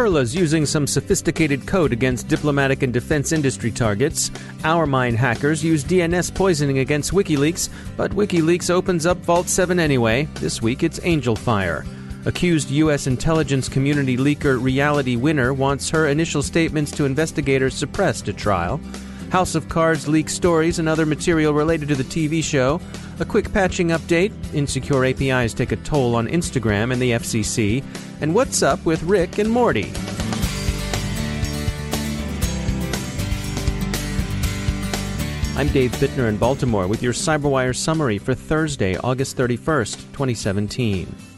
Turla's using some sophisticated code against diplomatic and defense industry targets. OurMine hackers use DNS poisoning against WikiLeaks, but WikiLeaks opens up Vault 7 anyway. This week it's Angelfire. Accused U.S. intelligence community leaker Reality Winner wants her initial statements to investigators suppressed at trial. House of Cards leaks stories and other material related to the TV show. A quick patching update. Insecure APIs take a toll on Instagram and the FCC. And what's up with Rick and Morty? I'm Dave Bittner in Baltimore with your CyberWire summary for Thursday, August 31st, 2017.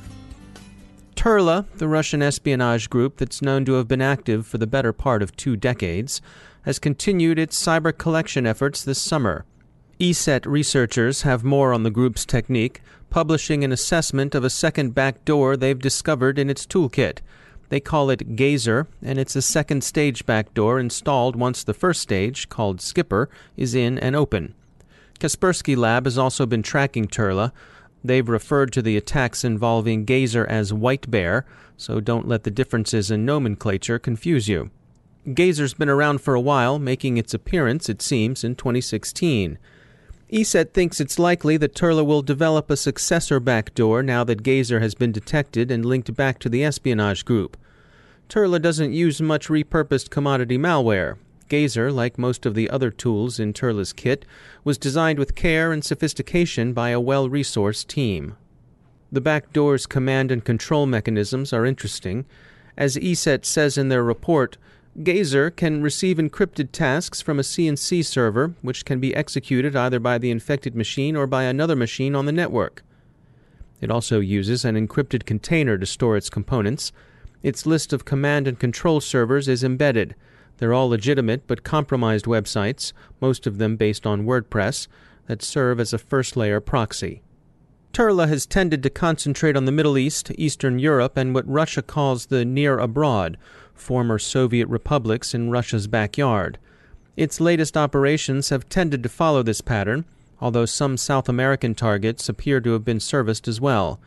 Turla, the Russian espionage group that's known to have been active for the better part of two decades, has continued its cyber collection efforts this summer. ESET researchers have more on the group's technique, publishing an assessment of a second backdoor they've discovered in its toolkit. They call it Gazer, and it's a second stage backdoor installed once the first stage, called Skipper, is in and open. Kaspersky Lab has also been tracking Turla. They've referred to the attacks involving Gazer as White Bear, so don't let the differences in nomenclature confuse you. Gazer's been around for a while, making its appearance, it seems, in 2016. ESET thinks it's likely that Turla will develop a successor backdoor now that Gazer has been detected and linked back to the espionage group. Turla doesn't use much repurposed commodity malware. Gazer, like most of the other tools in Turla's kit, was designed with care and sophistication by a well resourced team. The backdoor's command and control mechanisms are interesting. As ESET says in their report, Gazer can receive encrypted tasks from a CNC server, which can be executed either by the infected machine or by another machine on the network. It also uses an encrypted container to store its components. Its list of command and control servers is embedded. They're all legitimate but compromised websites, most of them based on WordPress, that serve as a first layer proxy. Turla has tended to concentrate on the Middle East, Eastern Europe, and what Russia calls the near abroad, former Soviet republics in Russia's backyard. Its latest operations have tended to follow this pattern, although some South American targets appear to have been serviced as well.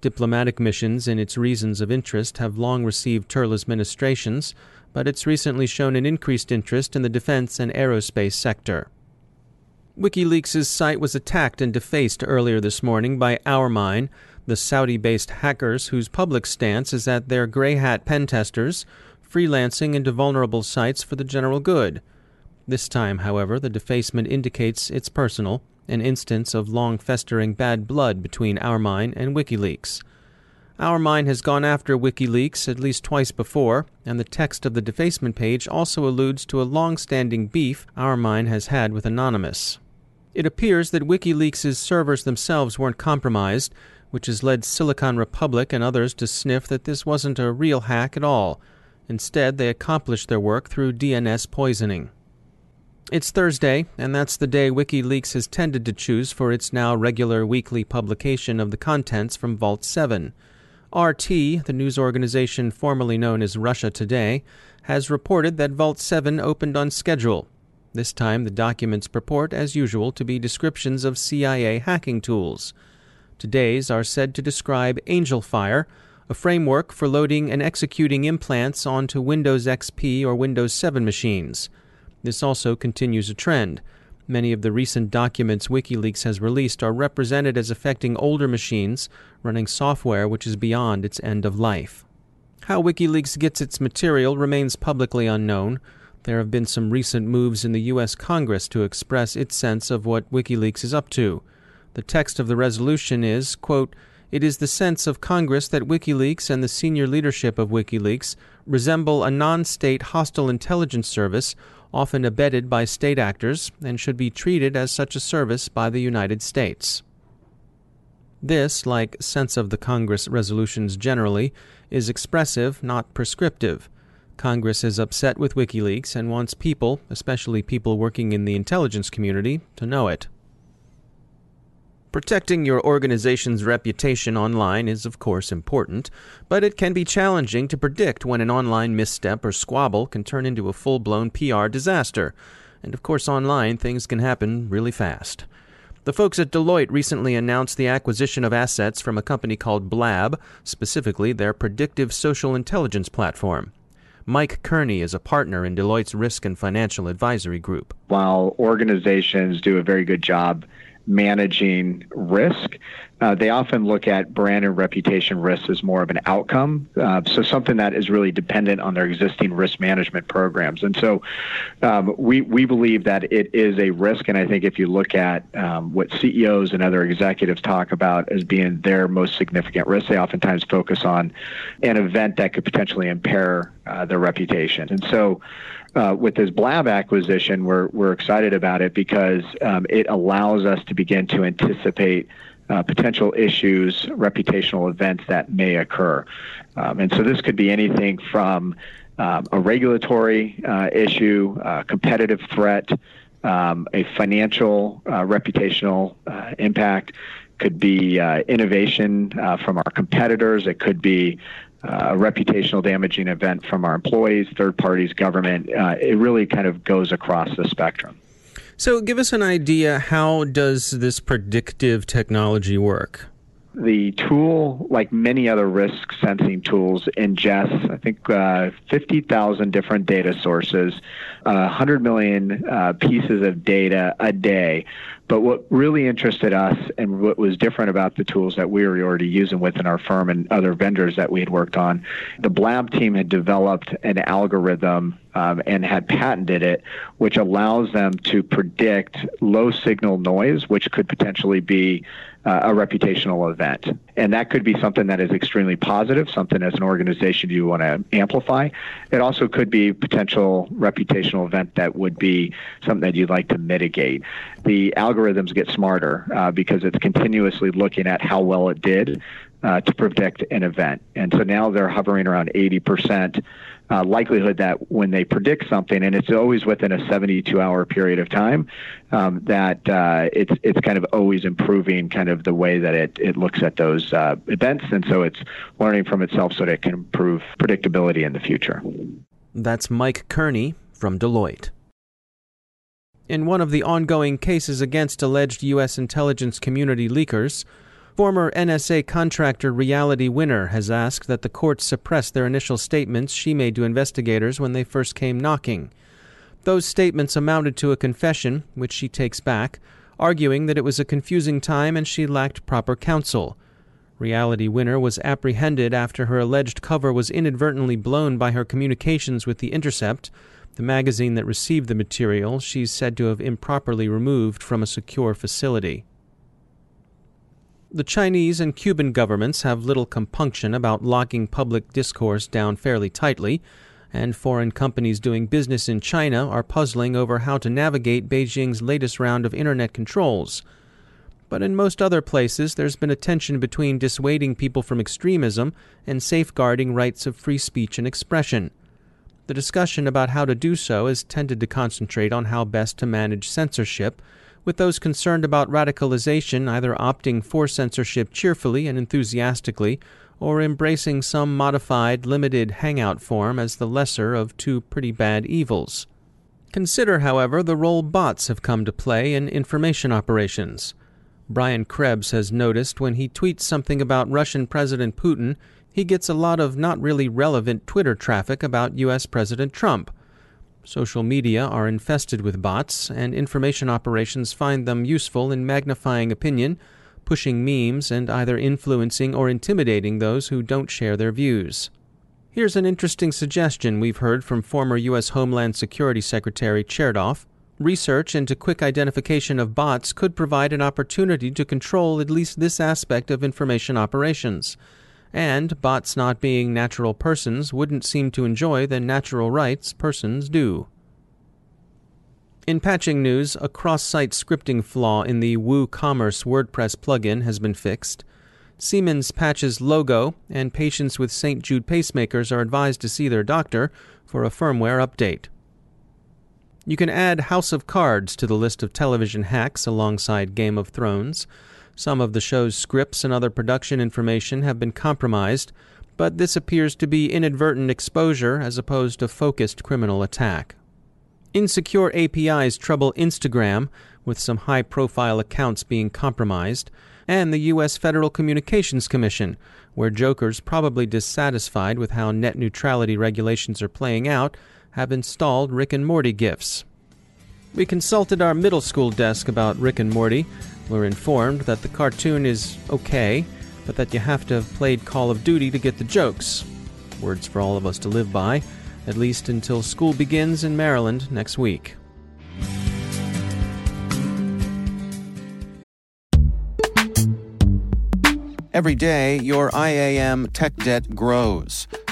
Diplomatic missions in its regions of interest have long received Turla's ministrations, but it's recently shown an increased interest in the defense and aerospace sector. WikiLeaks' site was attacked and defaced earlier this morning by OurMine, the Saudi based hackers whose public stance is that they're gray hat pen testers, freelancing into vulnerable sites for the general good. This time, however, the defacement indicates it's personal, an instance of long festering bad blood between OurMine and WikiLeaks. OurMine has gone after WikiLeaks at least twice before, and the text of the defacement page also alludes to a long standing beef OurMine has had with Anonymous. It appears that WikiLeaks' servers themselves weren't compromised, which has led Silicon Republic and others to sniff that this wasn't a real hack at all. Instead, they accomplished their work through DNS poisoning. It's Thursday, and that's the day WikiLeaks has tended to choose for its now regular weekly publication of the contents from Vault 7. RT, the news organization formerly known as Russia Today, has reported that Vault 7 opened on schedule. This time, the documents purport, as usual, to be descriptions of CIA hacking tools. Today's are said to describe Angelfire, a framework for loading and executing implants onto Windows XP or Windows 7 machines. This also continues a trend. Many of the recent documents WikiLeaks has released are represented as affecting older machines running software which is beyond its end of life. How WikiLeaks gets its material remains publicly unknown. There have been some recent moves in the U.S. Congress to express its sense of what WikiLeaks is up to. The text of the resolution is, quote, it is the sense of Congress that WikiLeaks and the senior leadership of WikiLeaks resemble a non state hostile intelligence service often abetted by state actors, and should be treated as such a service by the United States. This, like sense of the Congress resolutions generally, is expressive, not prescriptive. Congress is upset with WikiLeaks and wants people, especially people working in the intelligence community, to know it. Protecting your organization's reputation online is, of course, important, but it can be challenging to predict when an online misstep or squabble can turn into a full blown PR disaster. And of course, online things can happen really fast. The folks at Deloitte recently announced the acquisition of assets from a company called Blab, specifically their predictive social intelligence platform. Mike Kearney is a partner in Deloitte's risk and financial advisory group. While organizations do a very good job managing risk. Uh, they often look at brand and reputation risks as more of an outcome, uh, so something that is really dependent on their existing risk management programs. And so, um, we we believe that it is a risk. And I think if you look at um, what CEOs and other executives talk about as being their most significant risk, they oftentimes focus on an event that could potentially impair uh, their reputation. And so uh, with this Blab acquisition, we're we're excited about it because um, it allows us to begin to anticipate uh, potential issues, reputational events that may occur, um, and so this could be anything from um, a regulatory uh, issue, a competitive threat, um, a financial uh, reputational uh, impact. Could be uh, innovation from our competitors. It could be a reputational damaging event from our employees, third parties, government. Uh, it really kind of goes across the spectrum. So, give us an idea. How does this predictive technology work? The tool, like many other risk sensing tools, ingests, I think, uh, 50,000 different data sources, uh, 100 million uh, pieces of data a day. But what really interested us and what was different about the tools that we were already using within our firm and other vendors that we had worked on, the Blab team had developed an algorithm um, and had patented it, which allows them to predict low signal noise, which could potentially be uh, a reputational event. And that could be something that is extremely positive, something as an organization you want to amplify. It also could be potential reputational event that would be something that you'd like to mitigate. The algorithms get smarter uh, because it's continuously looking at how well it did uh, to predict an event. And so now they're hovering around 80% uh, likelihood that when they predict something, and it's always within a 72 hour period of time, um, that uh, it's it's kind of always improving kind of the way that it, it looks at those uh, events. And so it's learning from itself so that it can improve predictability in the future. That's Mike Kearney from Deloitte. In one of the ongoing cases against alleged U.S. intelligence community leakers, Former NSA contractor Reality Winner has asked that the court suppress their initial statements she made to investigators when they first came knocking. Those statements amounted to a confession, which she takes back, arguing that it was a confusing time and she lacked proper counsel. Reality Winner was apprehended after her alleged cover was inadvertently blown by her communications with The Intercept, the magazine that received the material she's said to have improperly removed from a secure facility. The Chinese and Cuban governments have little compunction about locking public discourse down fairly tightly, and foreign companies doing business in China are puzzling over how to navigate Beijing's latest round of internet controls. But in most other places, there's been a tension between dissuading people from extremism and safeguarding rights of free speech and expression. The discussion about how to do so has tended to concentrate on how best to manage censorship with those concerned about radicalization either opting for censorship cheerfully and enthusiastically or embracing some modified, limited hangout form as the lesser of two pretty bad evils. Consider, however, the role bots have come to play in information operations. Brian Krebs has noticed when he tweets something about Russian President Putin, he gets a lot of not really relevant Twitter traffic about U.S. President Trump. Social media are infested with bots, and information operations find them useful in magnifying opinion, pushing memes, and either influencing or intimidating those who don't share their views. Here's an interesting suggestion we've heard from former U.S. Homeland Security Secretary Chertoff. Research into quick identification of bots could provide an opportunity to control at least this aspect of information operations and bots not being natural persons wouldn't seem to enjoy the natural rights persons do. In patching news, a cross site scripting flaw in the WooCommerce WordPress plugin has been fixed. Siemens patches logo, and patients with St. Jude pacemakers are advised to see their doctor for a firmware update. You can add House of Cards to the list of television hacks alongside Game of Thrones. Some of the show's scripts and other production information have been compromised, but this appears to be inadvertent exposure as opposed to focused criminal attack. Insecure APIs trouble Instagram, with some high profile accounts being compromised, and the U.S. Federal Communications Commission, where jokers probably dissatisfied with how net neutrality regulations are playing out have installed Rick and Morty GIFs. We consulted our middle school desk about Rick and Morty, we're informed that the cartoon is okay, but that you have to have played Call of Duty to get the jokes. Words for all of us to live by, at least until school begins in Maryland next week. Every day, your IAM tech debt grows.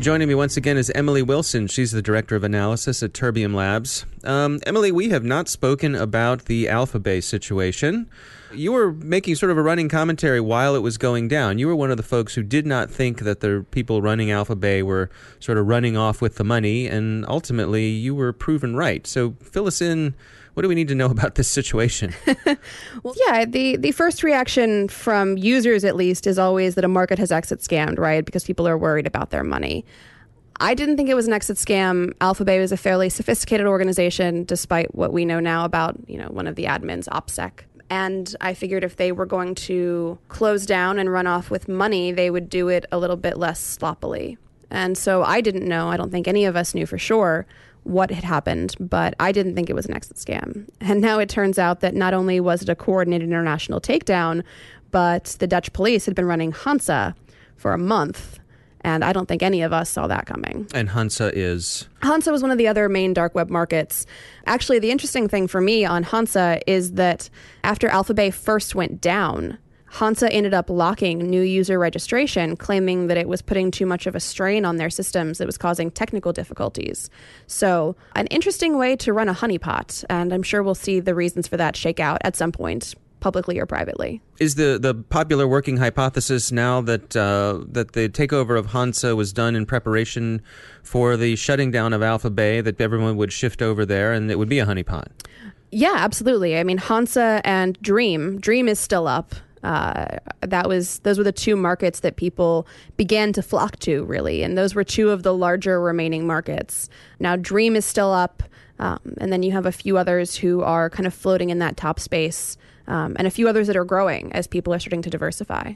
Joining me once again is Emily Wilson. She's the Director of Analysis at Terbium Labs. Um, Emily, we have not spoken about the Alpha Bay situation. You were making sort of a running commentary while it was going down. You were one of the folks who did not think that the people running Alpha Bay were sort of running off with the money, and ultimately you were proven right. So fill us in what do we need to know about this situation? well, yeah, the, the first reaction from users, at least, is always that a market has exit scammed, right? Because people are worried about their money. I didn't think it was an exit scam. Alphabay was a fairly sophisticated organization, despite what we know now about, you know, one of the admins, OPSEC. And I figured if they were going to close down and run off with money, they would do it a little bit less sloppily. And so I didn't know, I don't think any of us knew for sure what had happened, but I didn't think it was an exit scam. And now it turns out that not only was it a coordinated international takedown, but the Dutch police had been running Hansa for a month. And I don't think any of us saw that coming. And Hansa is? Hansa was one of the other main dark web markets. Actually, the interesting thing for me on Hansa is that after Alphabay first went down, Hansa ended up locking new user registration, claiming that it was putting too much of a strain on their systems that was causing technical difficulties. So, an interesting way to run a honeypot, and I'm sure we'll see the reasons for that shake out at some point publicly or privately. Is the, the popular working hypothesis now that uh, that the takeover of Hansa was done in preparation for the shutting down of Alpha Bay, that everyone would shift over there and it would be a honeypot? Yeah, absolutely. I mean, Hansa and Dream. Dream is still up. Uh, that was those were the two markets that people began to flock to, really, and those were two of the larger remaining markets. Now, Dream is still up, um, and then you have a few others who are kind of floating in that top space, um, and a few others that are growing as people are starting to diversify.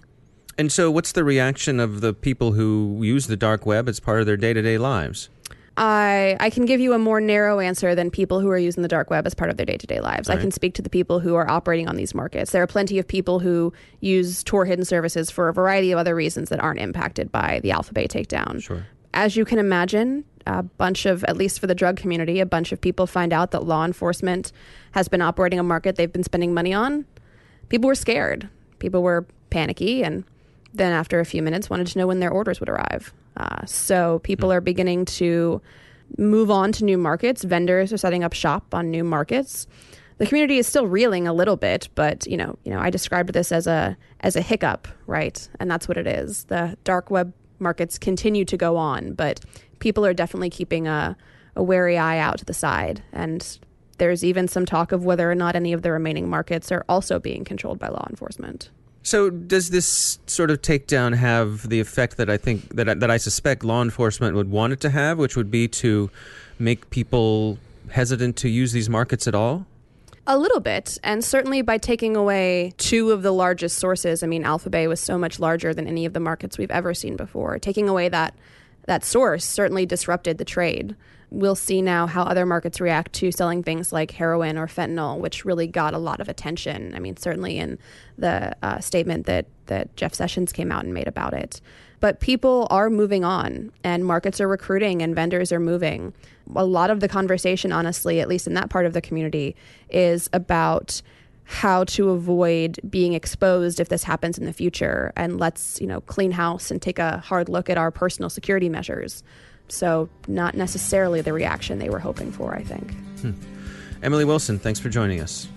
And so, what's the reaction of the people who use the dark web as part of their day to day lives? I I can give you a more narrow answer than people who are using the dark web as part of their day to day lives. I can speak to the people who are operating on these markets. There are plenty of people who use Tor hidden services for a variety of other reasons that aren't impacted by the Alpha Bay takedown. Sure. As you can imagine, a bunch of, at least for the drug community, a bunch of people find out that law enforcement has been operating a market they've been spending money on. People were scared. People were panicky, and then after a few minutes, wanted to know when their orders would arrive. Uh, so people are beginning to move on to new markets. Vendors are setting up shop on new markets. The community is still reeling a little bit, but you know, you know, I described this as a as a hiccup, right? And that's what it is. The dark web markets continue to go on, but people are definitely keeping a, a wary eye out to the side. And there's even some talk of whether or not any of the remaining markets are also being controlled by law enforcement. So, does this sort of takedown have the effect that I think that that I suspect law enforcement would want it to have, which would be to make people hesitant to use these markets at all? A little bit, and certainly by taking away two of the largest sources. I mean, Alpha Bay was so much larger than any of the markets we've ever seen before. Taking away that that source certainly disrupted the trade. We'll see now how other markets react to selling things like heroin or fentanyl, which really got a lot of attention. I mean, certainly in the uh, statement that that Jeff Sessions came out and made about it. But people are moving on, and markets are recruiting, and vendors are moving. A lot of the conversation, honestly, at least in that part of the community, is about how to avoid being exposed if this happens in the future and let's you know clean house and take a hard look at our personal security measures so not necessarily the reaction they were hoping for i think hmm. emily wilson thanks for joining us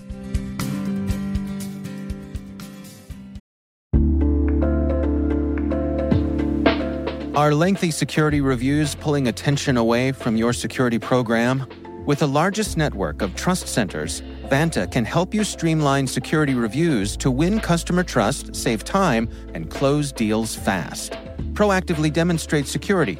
Are lengthy security reviews pulling attention away from your security program? With the largest network of trust centers, Vanta can help you streamline security reviews to win customer trust, save time, and close deals fast. Proactively demonstrate security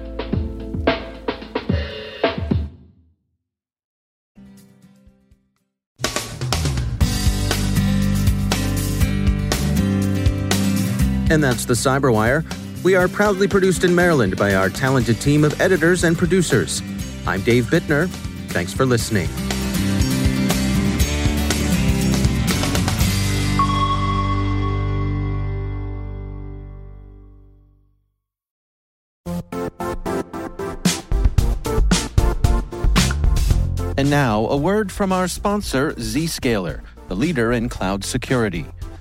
And that's the Cyberwire. We are proudly produced in Maryland by our talented team of editors and producers. I'm Dave Bittner. Thanks for listening. And now, a word from our sponsor, Zscaler, the leader in cloud security.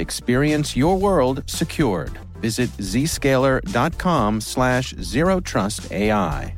Experience your world secured. Visit zscaler.com slash zero trust AI.